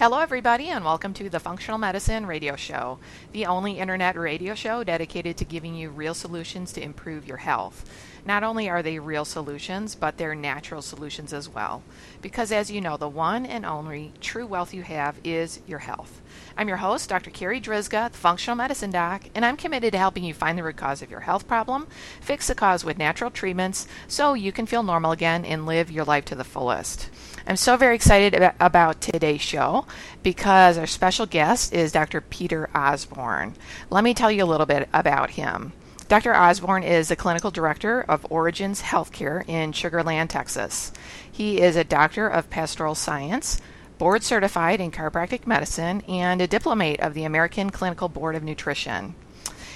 Hello, everybody, and welcome to the Functional Medicine Radio Show, the only internet radio show dedicated to giving you real solutions to improve your health. Not only are they real solutions, but they're natural solutions as well. Because, as you know, the one and only true wealth you have is your health. I'm your host, Dr. Carri Drzyzga, the Functional Medicine Doc, and I'm committed to helping you find the root cause of your health problem, fix the cause with natural treatments, so you can feel normal again and live your life to the fullest. I'm so very excited about today's show because our special guest is Dr. Peter Osborne. Let me tell you a little bit about him. Dr. Osborne is the clinical director of Origins Healthcare in Sugar Land, Texas. He is a doctor of pastoral science, board certified in chiropractic medicine, and a diplomate of the American Clinical Board of Nutrition.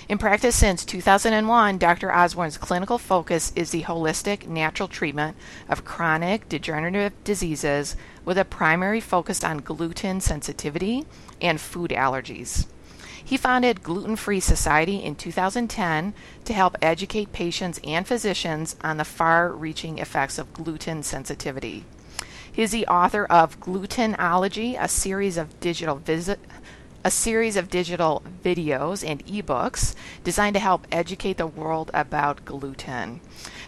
In practice since 2001, Dr. Osborne's clinical focus is the holistic natural treatment of chronic degenerative diseases with a primary focus on gluten sensitivity and food allergies. He founded Gluten Free Society in 2010 to help educate patients and physicians on the far reaching effects of gluten sensitivity. He is the author of Glutenology, a series of digital visit, a series of digital videos and ebooks designed to help educate the world about gluten.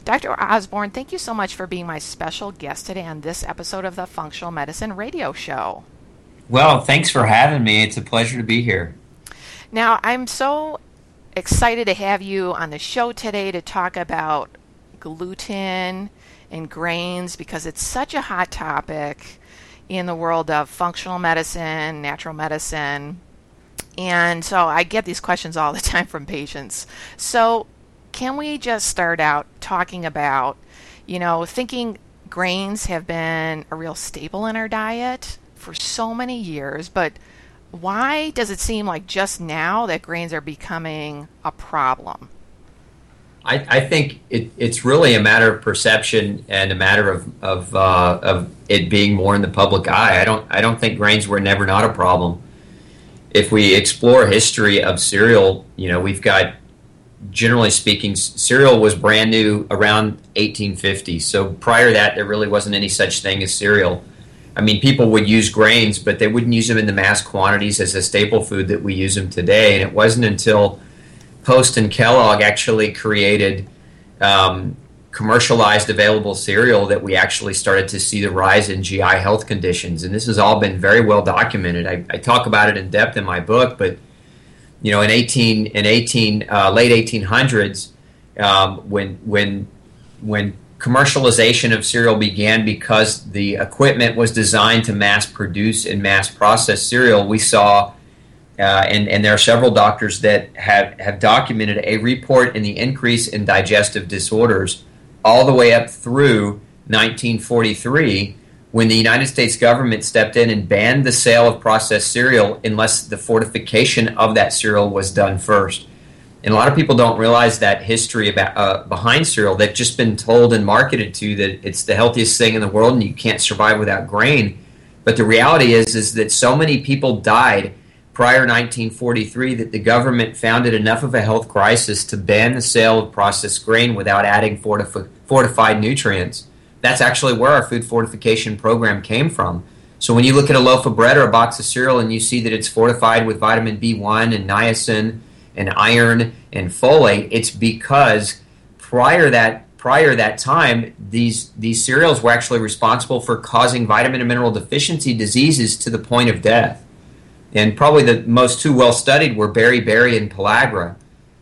Dr. Osborne, thank you so much for being my special guest today on this episode of the Functional Medicine Radio Show. Well, thanks for having me. It's a pleasure to be here. Now, I'm so excited to have you on the show today to talk about gluten and grains because it's such a hot topic in the world of functional medicine, natural medicine. And so I get these questions all the time from patients. So, can we just start out talking about, you know, thinking grains have been a real staple in our diet for so many years, but why does it seem like just now that grains are becoming a problem? I, I think it, it's really a matter of perception and a matter of of, uh, of it being more in the public eye. I don't I don't think grains were never not a problem. If we explore history of cereal, you know we've got generally speaking, cereal was brand new around 1850. So prior to that, there really wasn't any such thing as cereal. I mean, people would use grains, but they wouldn't use them in the mass quantities as a staple food that we use them today. And it wasn't until Post and Kellogg actually created um, commercialized available cereal that we actually started to see the rise in GI health conditions. And this has all been very well documented. I, I talk about it in depth in my book, but you know, in 18 in 18 uh, late 1800s, um, when when when commercialization of cereal began because the equipment was designed to mass produce and mass process cereal, we saw, uh, and, and there are several doctors that have, have documented a report in the increase in digestive disorders all the way up through 1943 when the United States government stepped in and banned the sale of processed cereal unless the fortification of that cereal was done first. And a lot of people don't realize that history about uh, behind cereal. They've just been told and marketed to that it's the healthiest thing in the world and you can't survive without grain. But the reality is is that so many people died prior 1943 that the government founded enough of a health crisis to ban the sale of processed grain without adding fortif- fortified nutrients. That's actually where our food fortification program came from. So when you look at a loaf of bread or a box of cereal and you see that it's fortified with vitamin B1 and niacin and iron and folate, it's because prior that prior that time, these these cereals were actually responsible for causing vitamin and mineral deficiency diseases to the point of death. And probably the most two well studied were beriberi and pellagra,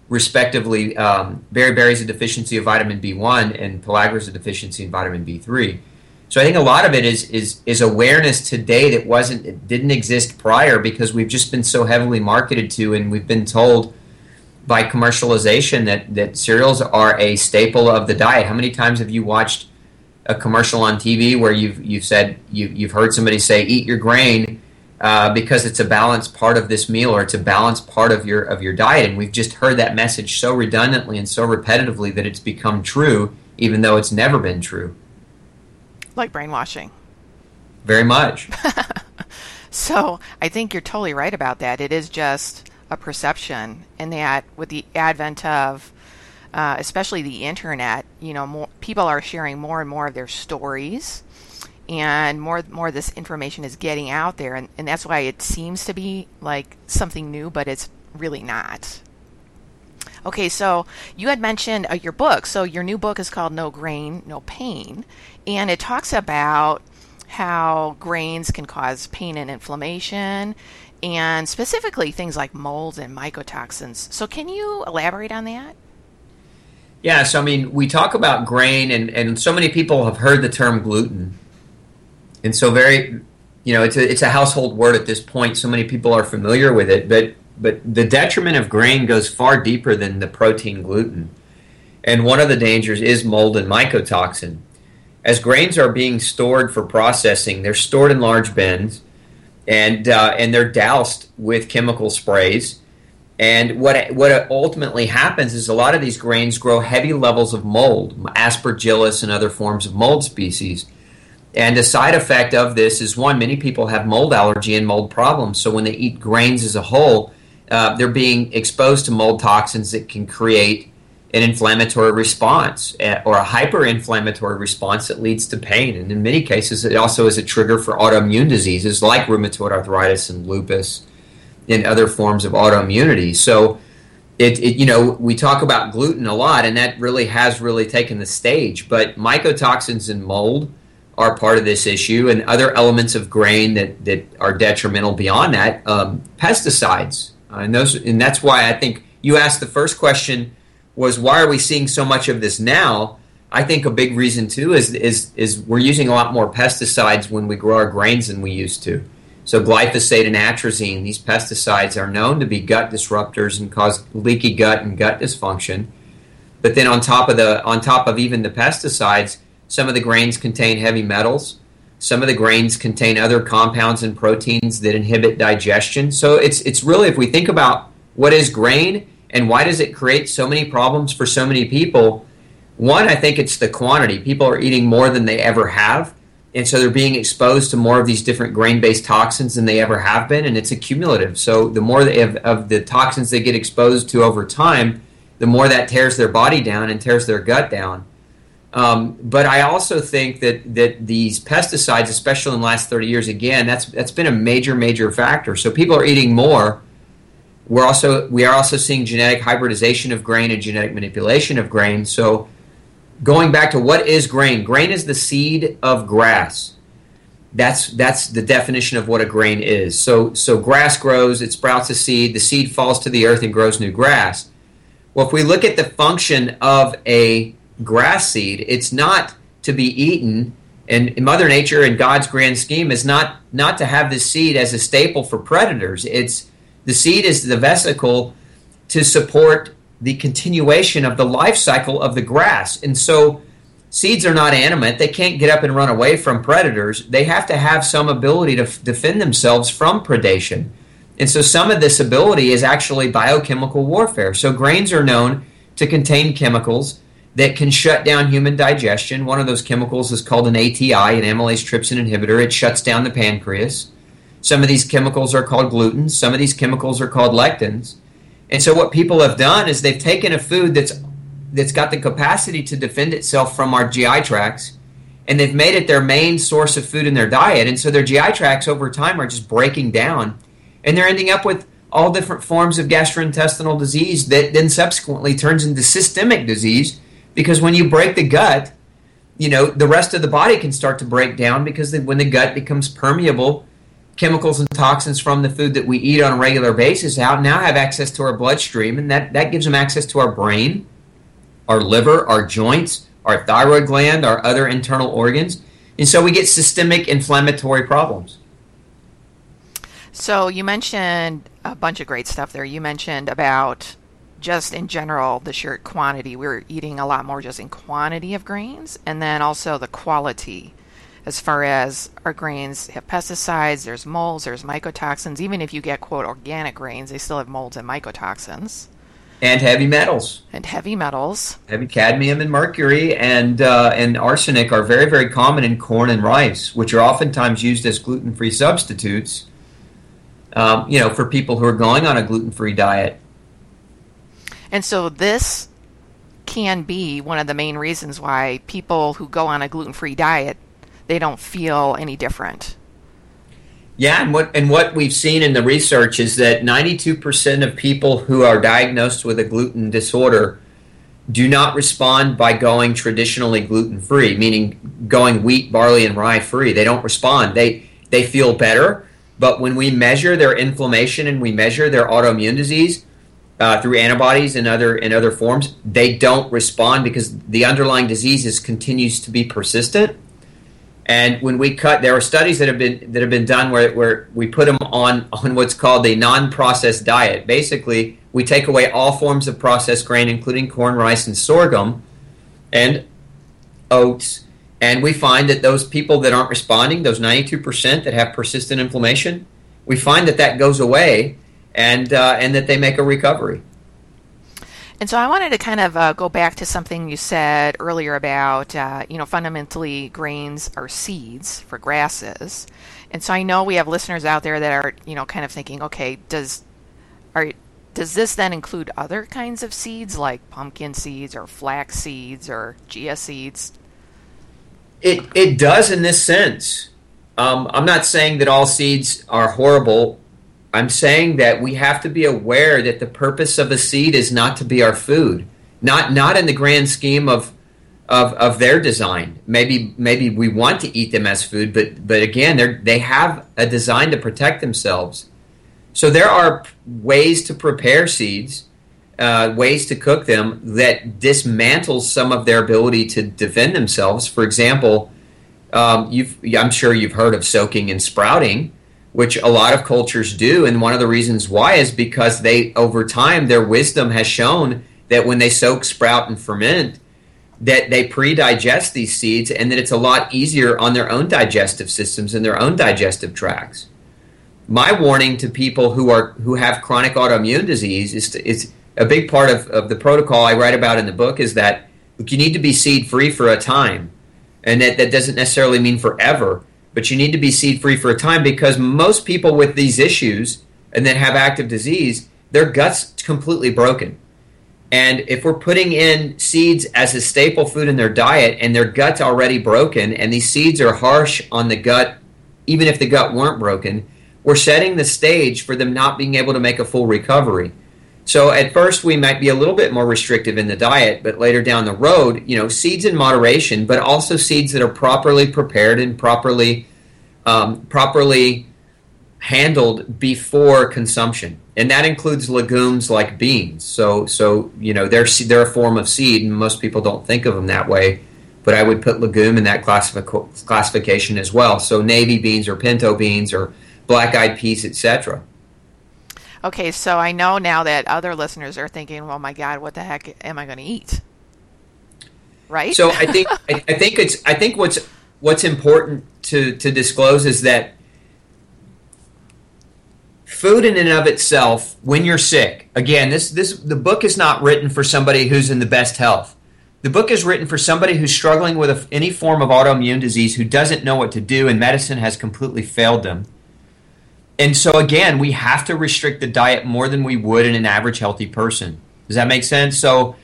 respectively. Um, beriberi is a deficiency of vitamin B1, and pellagra is a deficiency in vitamin B3. So I think a lot of it is is is awareness today that wasn't it didn't exist prior because we've just been so heavily marketed to, and we've been told by commercialization that, that cereals are a staple of the diet. How many times have you watched a commercial on TV where you've you've said you, you've heard somebody say eat your grain, uh, because it's a balanced part of this meal or it's a balanced part of your of your diet. And we've just heard that message so redundantly and so repetitively that it's become true, even though it's never been true. Like brainwashing. Very much. so I think you're totally right about that. It is just a perception, and that with the advent of uh, especially the internet, you know, more people are sharing more and more of their stories, and more more of this information is getting out there, and, and that's why it seems to be like something new, but it's really not. Okay, so you had mentioned uh, your book. So your new book is called No Grain, No Pain, and it talks about how grains can cause pain and inflammation, and specifically things like molds and mycotoxins. So can you elaborate on that? Yeah, so I mean, we talk about grain, and, and so many people have heard the term gluten. And so, very, you know, it's a, it's a household word at this point. So many people are familiar with it, but, but the detriment of grain goes far deeper than the protein gluten. And one of the dangers is mold and mycotoxin. As grains are being stored for processing, they're stored in large bins and, uh, and they're doused with chemical sprays and what what ultimately happens is a lot of these grains grow heavy levels of mold, aspergillus and other forms of mold species. And a side effect of this is one: many people have mold allergy and mold problems. So when they eat grains as a whole, uh, they're being exposed to mold toxins that can create an inflammatory response eh, or a hyperinflammatory response that leads to pain. And in many cases, it also is a trigger for autoimmune diseases like rheumatoid arthritis and lupus and other forms of autoimmunity. So, it, it, you know we talk about gluten a lot, and that really has really taken the stage. But mycotoxins and mold are part of this issue, and other elements of grain that that are detrimental beyond that. Um, pesticides, uh, and those, and that's why I think you asked the first question was why are we seeing so much of this now? I think a big reason too is is is we're using a lot more pesticides when we grow our grains than we used to. So glyphosate and atrazine, these pesticides are known to be gut disruptors and cause leaky gut and gut dysfunction. But then on top of the on top of even the pesticides, some of the grains contain heavy metals. Some of the grains contain other compounds and proteins that inhibit digestion. So it's it's really if we think about what is grain and why does it create so many problems for so many people, one I think it's the quantity. People are eating more than they ever have and so they're being exposed to more of these different grain-based toxins than they ever have been, and it's accumulative. So the more have, of the toxins they get exposed to over time, the more that tears their body down and tears their gut down. Um, but I also think that that these pesticides, especially in the last 30 years, again, that's that's been a major major factor. So people are eating more. We're also we are also seeing genetic hybridization of grain and genetic manipulation of grain. So going back to what is grain? Grain is the seed of grass. That's that's the definition of what a grain is. So so grass grows, it sprouts a seed, the seed falls to the earth and grows new grass. Well, if we look at the function of a grass seed, it's not to be eaten. And Mother Nature and God's grand scheme is not not to have this seed as a staple for predators. It's the seed is the vesicle to support the continuation of the life cycle of the grass. And so seeds are not animate. They can't get up and run away from predators. They have to have some ability to f- defend themselves from predation. And so some of this ability is actually biochemical warfare. So grains are known to contain chemicals that can shut down human digestion. One of those chemicals is called an ATI, an amylase trypsin inhibitor. It shuts down the pancreas. Some of these chemicals are called gluten. Some of these chemicals are called lectins. And so what people have done is they've taken a food that's that's got the capacity to defend itself from our GI tracts and they've made it their main source of food in their diet and so their GI tracts over time are just breaking down and they're ending up with all different forms of gastrointestinal disease that then subsequently turns into systemic disease because when you break the gut you know the rest of the body can start to break down because when the gut becomes permeable chemicals and toxins from the food that we eat on a regular basis out now have access to our bloodstream and that, that gives them access to our brain our liver our joints our thyroid gland our other internal organs. And so we get systemic inflammatory problems. So you mentioned a bunch of great stuff there. You mentioned about just in general the sheer quantity. We're eating a lot more just in quantity of grains and then also the quality as far as our grains have pesticides, there's molds, there's mycotoxins. Even if you get quote organic grains, they still have molds and mycotoxins. And heavy metals. And heavy metals. Heavy cadmium and mercury and uh, and arsenic are very very common in corn and rice, which are oftentimes used as gluten free substitutes. Um, you know, for people who are going on a gluten free diet. And so this can be one of the main reasons why people who go on a gluten free diet they don't feel any different. Yeah, and what and what we've seen in the research is that 92% of people who are diagnosed with a gluten disorder do not respond by going traditionally gluten free, meaning going wheat, barley, and rye free. They don't respond. They they feel better, but when we measure their inflammation and we measure their autoimmune disease uh, through antibodies and other in other forms, they don't respond because the underlying disease continues to be persistent. And when we cut, there are studies that have been that have been done where, where we put them on on what's called a non-processed diet. Basically, we take away all forms of processed grain, including corn, rice, and sorghum, and oats. And we find that those people that aren't responding, those 92% that have persistent inflammation, we find that that goes away, and uh, and that they make a recovery. And so I wanted to kind of uh, go back to something you said earlier about, uh, you know, fundamentally grains are seeds for grasses. And so I know we have listeners out there that are, you know, kind of thinking, okay, does are does this then include other kinds of seeds like pumpkin seeds or flax seeds or chia seeds? It it does in this sense. Um, I'm not saying that all seeds are horrible I'm saying that we have to be aware that the purpose of a seed is not to be our food, not not in the grand scheme of of, of their design. Maybe maybe we want to eat them as food, but but again, they they have a design to protect themselves. So there are ways to prepare seeds, uh, ways to cook them that dismantles some of their ability to defend themselves. For example, um, I'm sure you've heard of soaking and sprouting which a lot of cultures do. And one of the reasons why is because they, over time, their wisdom has shown that when they soak, sprout, and ferment, that they pre-digest these seeds and that it's a lot easier on their own digestive systems and their own digestive tracts. My warning to people who are who have chronic autoimmune disease is to, is a big part of, of the protocol I write about in the book is that you need to be seed free for a time. And that, that doesn't necessarily mean forever but you need to be seed free for a time because most people with these issues and then have active disease, their guts completely broken. And if we're putting in seeds as a staple food in their diet and their gut's already broken and these seeds are harsh on the gut, even if the gut weren't broken, we're setting the stage for them not being able to make a full recovery. So at first we might be a little bit more restrictive in the diet, but later down the road, you know, seeds in moderation, but also seeds that are properly prepared and properly um, properly handled before consumption, and that includes legumes like beans. So, so you know, they're they're a form of seed, and most people don't think of them that way. But I would put legume in that classific- classification as well. So navy beans or pinto beans or black-eyed peas, etc. Okay, so I know now that other listeners are thinking, "Well, my God, what the heck am I going to eat?" Right. So I think I, I, think it's I think what's what's important to to disclose is that food in and of itself, when you're sick, again, this this the book is not written for somebody who's in the best health. The book is written for somebody who's struggling with a, any form of autoimmune disease who doesn't know what to do, and medicine has completely failed them and so again, we have to restrict the diet more than we would in an average healthy person. Does that make sense? So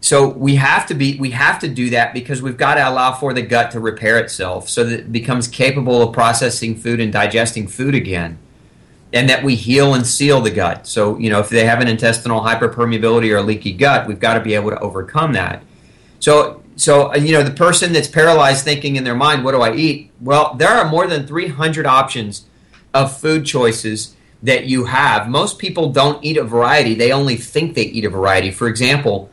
so we have to be we have to do that because we've got to allow for the gut to repair itself so that it becomes capable of processing food and digesting food again. And that we heal and seal the gut. So, you know, if they have an intestinal hyperpermeability or a leaky gut, we've got to be able to overcome that. So so uh, you know the person that's paralyzed thinking in their mind what do i eat well there are more than 300 options of food choices that you have. Most people don't eat a variety, they only think they eat a variety. For example,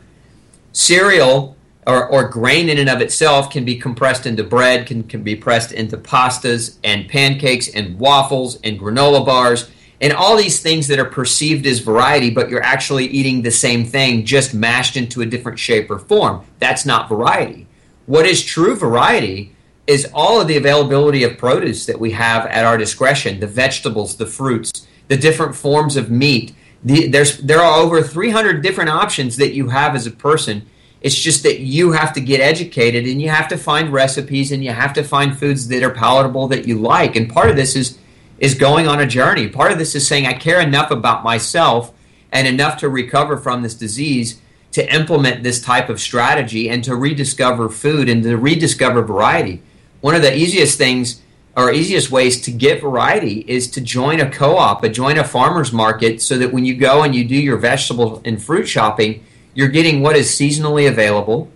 cereal or, or grain in and of itself can be compressed into bread, can, can be pressed into pastas and pancakes and waffles and granola bars and all these things that are perceived as variety, but you're actually eating the same thing just mashed into a different shape or form. That's not variety. What is true variety is all of the availability of produce that we have at our discretion the vegetables, the fruits, the different forms of meat. The, there's, there are over 300 different options that you have as a person. It's just that you have to get educated and you have to find recipes and you have to find foods that are palatable that you like. And part of this is is going on a journey. Part of this is saying I care enough about myself and enough to recover from this disease to implement this type of strategy and to rediscover food and to rediscover variety. One of the easiest things or easiest ways to get variety is to join a co-op, or join a farmer's market so that when you go and you do your vegetable and fruit shopping, you're getting what is seasonally available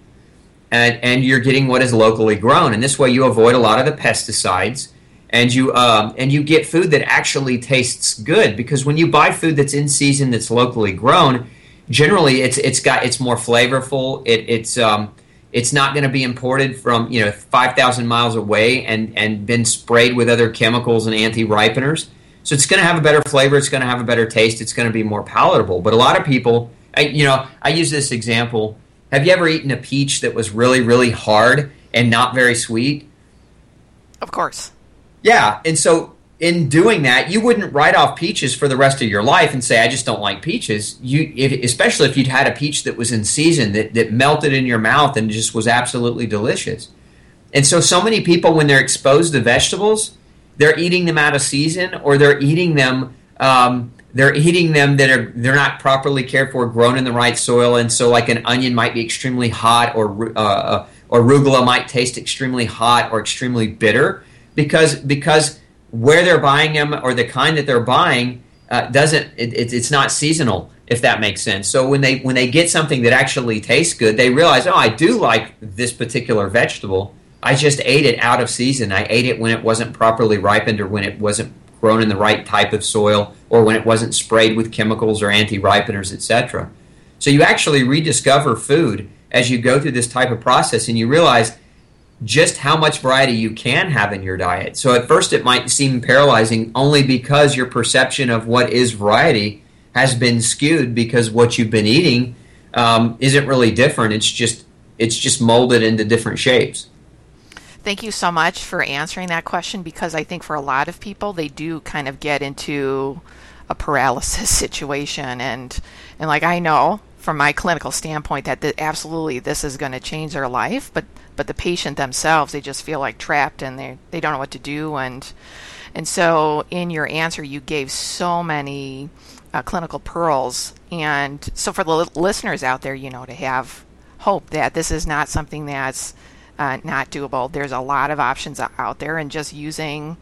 and, and you're getting what is locally grown. And this way you avoid a lot of the pesticides and you um, and you get food that actually tastes good because when you buy food that's in season that's locally grown, generally it's it's got it's more flavorful. It, it's um, it's not going to be imported from you know five thousand miles away and and been sprayed with other chemicals and anti ripeners. So it's going to have a better flavor. It's going to have a better taste. It's going to be more palatable. But a lot of people, I, you know, I use this example. Have you ever eaten a peach that was really really hard and not very sweet? Of course. Yeah, and so in doing that, you wouldn't write off peaches for the rest of your life and say, "I just don't like peaches." You, if, especially if you'd had a peach that was in season that, that melted in your mouth and just was absolutely delicious. And so, so many people, when they're exposed to vegetables, they're eating them out of season, or they're eating them. Um, they're eating them that are they're not properly cared for, grown in the right soil, and so like an onion might be extremely hot, or uh, or arugula might taste extremely hot or extremely bitter because because where they're buying them or the kind that they're buying uh, doesn't it, it, it's not seasonal if that makes sense. So when they when they get something that actually tastes good they realize oh i do like this particular vegetable. I just ate it out of season. I ate it when it wasn't properly ripened or when it wasn't grown in the right type of soil or when it wasn't sprayed with chemicals or anti-ripeners etc so you actually rediscover food as you go through this type of process and you realize just how much variety you can have in your diet. So at first it might seem paralyzing only because your perception of what is variety has been skewed because what you've been eating um, isn't really different. It's just it's just molded into different shapes. Thank you so much for answering that question because I think for a lot of people they do kind of get into a paralysis situation and and like I know from my clinical standpoint that absolutely this is going to change their life but but the patient themselves they just feel like trapped and they they don't know what to do. And and so in your answer you gave so many uh, clinical pearls. And so for the li- listeners out there you know to have hope that this is not something that's uh, not doable there's a lot of options out there. And just using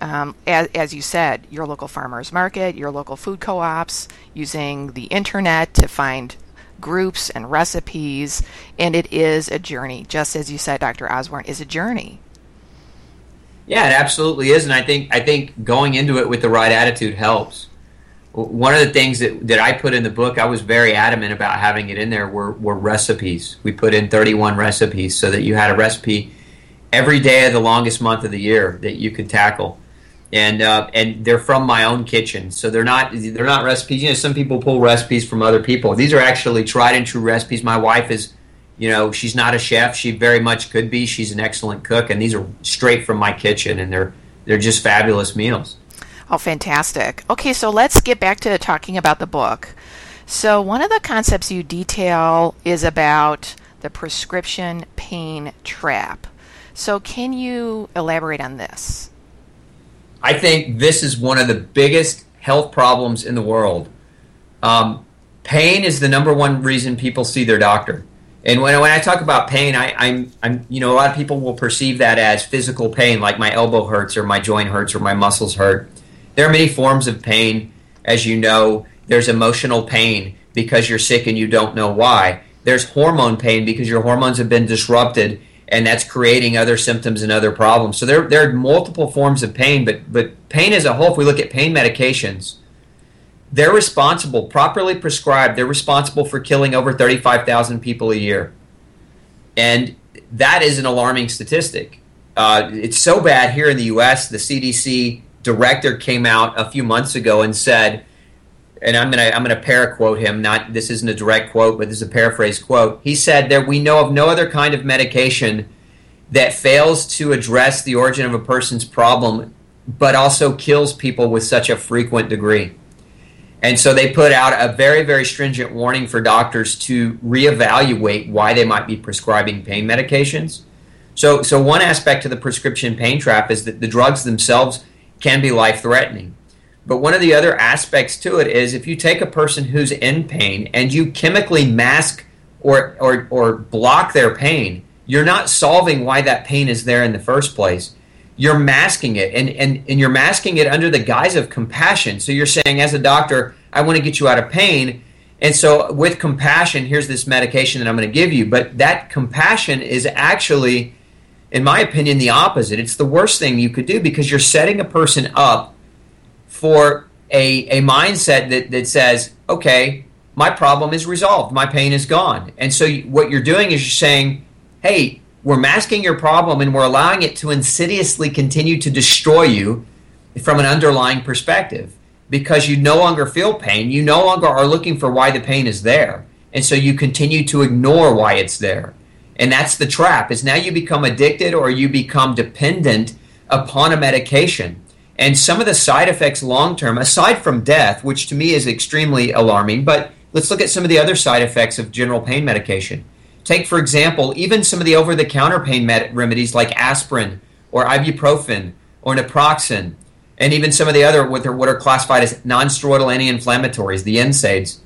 um, as, as, you said, your local farmers market, your local food co ops, using the internet to find groups and recipes, and it is a journey. Just as you said, Dr. Osborne, is a journey. Yeah, it absolutely is, and I think I think going into it with the right attitude helps. One of the things that, that I put in the book, I was very adamant about having it in there, were, were recipes. We put in 31 recipes so that you had a recipe every day of the longest month of the year that you could tackle and uh, and they're from my own kitchen, so they're not they're not recipes. You know, some people pull recipes from other people. These are actually tried and true recipes. My wife is, you know, she's not a chef. She very much could be. She's an excellent cook, and these are straight from my kitchen, and they're they're just fabulous meals. Oh, fantastic! Okay, so let's get back to talking about the book. So one of the concepts you detail is about the prescription pain trap. So can you elaborate on this? I think this is one of the biggest health problems in the world. Um, pain is the number one reason people see their doctor. And when, when I talk about pain, I, I'm, I'm, you know, a lot of people will perceive that as physical pain, like my elbow hurts or my joint hurts or my muscles hurt. There are many forms of pain, as you know. There's emotional pain because you're sick and you don't know why. There's hormone pain because your hormones have been disrupted and that's creating other symptoms and other problems. So there, there are multiple forms of pain, but, but pain as a whole, if we look at pain medications, they're responsible, properly prescribed, they're responsible for killing over 35,000 people a year. And that is an alarming statistic. Uh, it's so bad here in the U.S., the CDC director came out a few months ago and said, and I'm gonna I'm gonna paraquote him. Not this isn't a direct quote, but this is a paraphrase quote. He said that we know of no other kind of medication that fails to address the origin of a person's problem, but also kills people with such a frequent degree. And so they put out a very, very stringent warning for doctors to reevaluate why they might be prescribing pain medications. So, so one aspect of the prescription pain trap is that the drugs themselves can be life threatening. But one of the other aspects to it is if you take a person who's in pain and you chemically mask or, or, or block their pain, you're not solving why that pain is there in the first place. You're masking it, and, and, and you're masking it under the guise of compassion. So you're saying, as a doctor, I want to get you out of pain. And so, with compassion, here's this medication that I'm going to give you. But that compassion is actually, in my opinion, the opposite. It's the worst thing you could do because you're setting a person up for a, a mindset that, that says, okay, my problem is resolved, my pain is gone. And so, what you're doing is you're saying, hey, we're masking your problem and we're allowing it to insidiously continue to destroy you from an underlying perspective because you no longer feel pain. You no longer are looking for why the pain is there. And so you continue to ignore why it's there. And that's the trap is now you become addicted or you become dependent upon a medication. And some of the side effects long term, aside from death, which to me is extremely alarming, but let's look at some of the other side effects of general pain medication. Take, for example, even some of the over the counter pain med- remedies like aspirin or ibuprofen or naproxen, and even some of the other what are, what are classified as non steroidal anti inflammatories, the NSAIDs,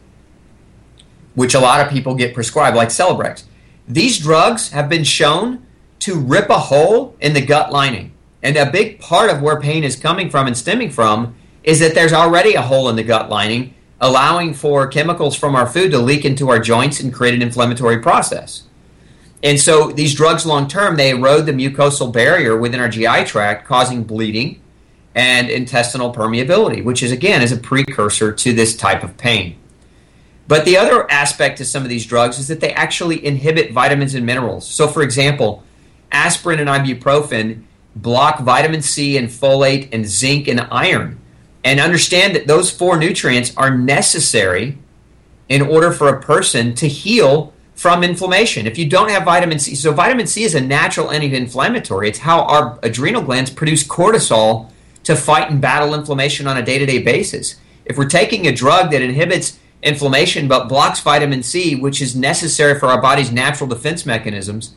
which a lot of people get prescribed, like Celebrex. These drugs have been shown to rip a hole in the gut lining. And a big part of where pain is coming from and stemming from is that there's already a hole in the gut lining allowing for chemicals from our food to leak into our joints and create an inflammatory process. And so these drugs long term they erode the mucosal barrier within our GI tract causing bleeding and intestinal permeability, which is again is a precursor to this type of pain. But the other aspect to some of these drugs is that they actually inhibit vitamins and minerals. So for example, aspirin and ibuprofen block vitamin C and folate and zinc and iron and understand that those four nutrients are necessary in order for a person to heal from inflammation. If you don't have vitamin C, so vitamin C is a natural anti-inflammatory. It's how our adrenal glands produce cortisol to fight and battle inflammation on a day-to-day basis. If we're taking a drug that inhibits inflammation but blocks vitamin C, which is necessary for our body's natural defense mechanisms,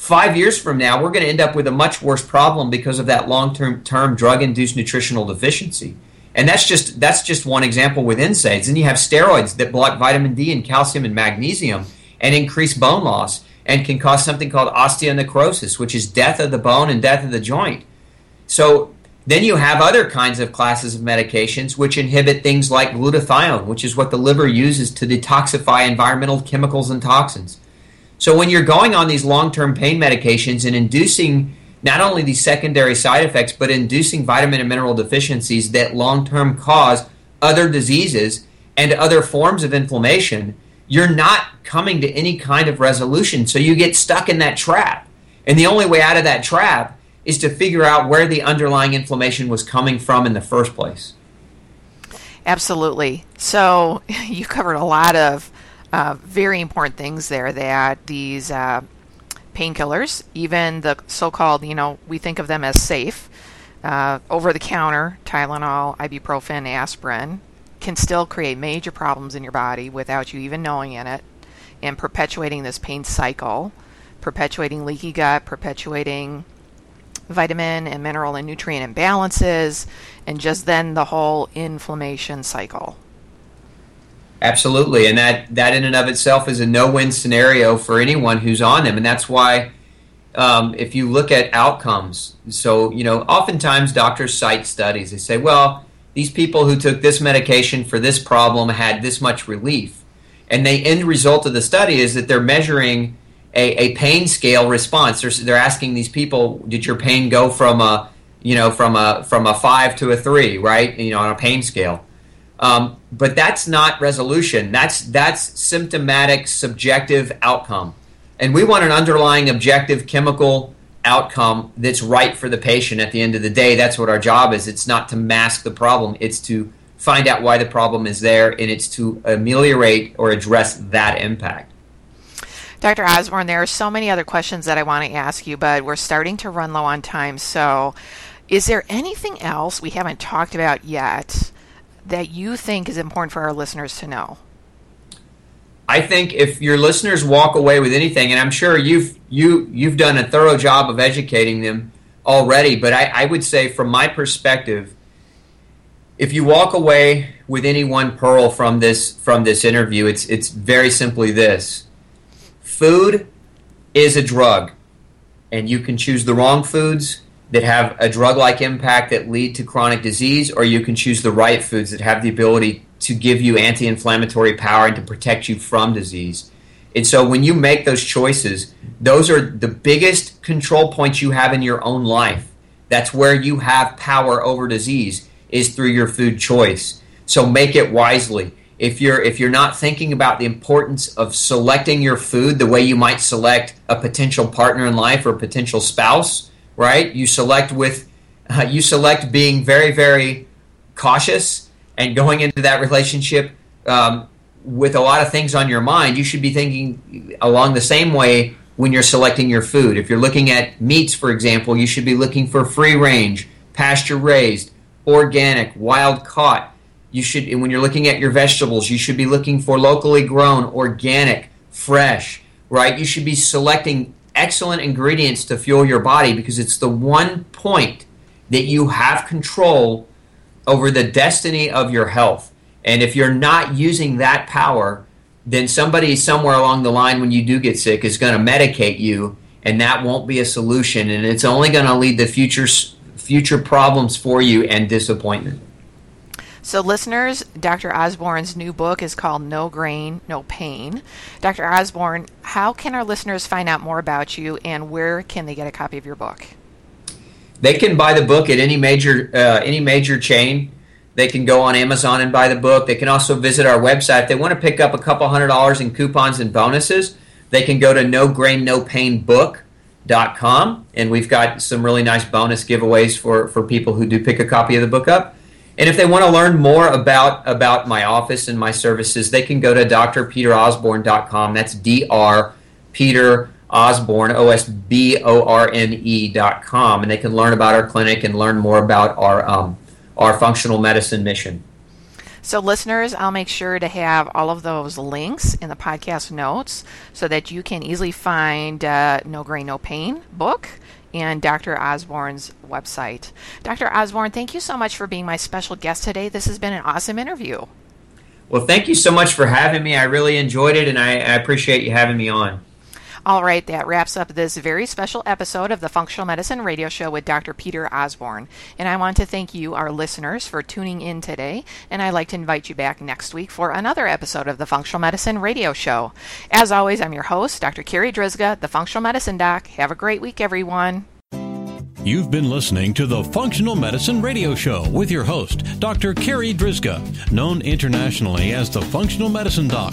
five years from now, we're going to end up with a much worse problem because of that long-term term drug-induced nutritional deficiency. And that's just that's just one example with NSAIDs. And you have steroids that block vitamin D and calcium and magnesium and increase bone loss and can cause something called osteonecrosis, which is death of the bone and death of the joint. So then you have other kinds of classes of medications which inhibit things like glutathione, which is what the liver uses to detoxify environmental chemicals and toxins. So when you're going on these long-term pain medications and inducing not only these secondary side effects, but inducing vitamin and mineral deficiencies that long-term cause other diseases and other forms of inflammation, you're not coming to any kind of resolution. So you get stuck in that trap. And the only way out of that trap is to figure out where the underlying inflammation was coming from in the first place. Absolutely. So you covered a lot of uh, very important things there that these uh, painkillers, even the so called, you know, we think of them as safe, uh, over the counter, Tylenol, ibuprofen, aspirin, can still create major problems in your body without you even knowing in it and perpetuating this pain cycle, perpetuating leaky gut, perpetuating vitamin and mineral and nutrient imbalances, and just then the whole inflammation cycle. Absolutely, and that that in and of itself is a no-win scenario for anyone who's on them, and that's why um, if you look at outcomes, so you know, oftentimes doctors cite studies. They say, well, these people who took this medication for this problem had this much relief, and the end result of the study is that they're measuring a, a pain scale response. They're, they're asking these people, did your pain go from a you know from a from a five to a three, right? You know, on a pain scale um, but that's not resolution. That's that's symptomatic, subjective outcome, and we want an underlying objective chemical outcome that's right for the patient. At the end of the day, that's what our job is. It's not to mask the problem. It's to find out why the problem is there, and it's to ameliorate or address that impact. Dr. Osborne, there are so many other questions that I want to ask you, but we're starting to run low on time. So, is there anything else we haven't talked about yet that you think is important for our listeners to know? I think if your listeners walk away with anything, and I'm sure you've you you've done a thorough job of educating them already, but I, I would say from my perspective, if you walk away with any one pearl from this from this interview, it's it's very simply this: food is a drug, and you can choose the wrong foods that have a drug-like impact that lead to chronic disease, or you can choose the right foods that have the ability to give you anti-inflammatory power and to protect you from disease. And so when you make those choices, those are the biggest control points you have in your own life. That's where you have power over disease is through your food choice. So make it wisely. If you're if you're not thinking about the importance of selecting your food the way you might select a potential partner in life or a potential spouse, right? You select with uh, you select being very very cautious and going into that relationship um, with a lot of things on your mind. You should be thinking along the same way when you're selecting your food. If you're looking at meats, for example, you should be looking for free range, pasture raised, organic, wild caught. You should, and when you're looking at your vegetables, you should be looking for locally grown, organic, fresh, right? You should be selecting excellent ingredients to fuel your body because it's the one point that you have control over the destiny of your health. And if you're not using that power, then somebody somewhere along the line when you do get sick is going to medicate you and that won't be a solution and it's only going to lead to future future problems for you and disappointment. So, listeners, Dr. Osborne's new book is called No Grain, No Pain. Dr. Osborne, how can our listeners find out more about you and where can they get a copy of your book? They can buy the book at any major uh, any major chain. They can go on Amazon and buy the book. They can also visit our website. If they want to pick up a couple hundred dollars in coupons and bonuses, they can go to no grain no pain book.com and we've got some really nice bonus giveaways for, for people who do pick a copy of the book up. And if they want to learn more about about my office and my services, they can go to drpeterosborne.com. That's D R Peter Osborne, O S B O R N E dot com, and they can learn about our clinic and learn more about our um, our functional medicine mission. So, listeners, I'll make sure to have all of those links in the podcast notes so that you can easily find uh, No Grain, No Pain book and Dr. Osborne's website. Dr. Osborne, thank you so much for being my special guest today. This has been an awesome interview. Well, thank you so much for having me. I really enjoyed it, and I, I appreciate you having me on. All right, that wraps up this very special episode of the Functional Medicine Radio Show with Dr. Peter Osborne. And I want to thank you, our listeners, for tuning in today. And I'd like to invite you back next week for another episode of the Functional Medicine Radio Show. As always, I'm your host, Dr. Carri Drzyzga, the Functional Medicine Doc. Have a great week, everyone. You've been listening to the Functional Medicine Radio Show with your host, Dr. Carri Drzyzga, known internationally as the Functional Medicine Doc.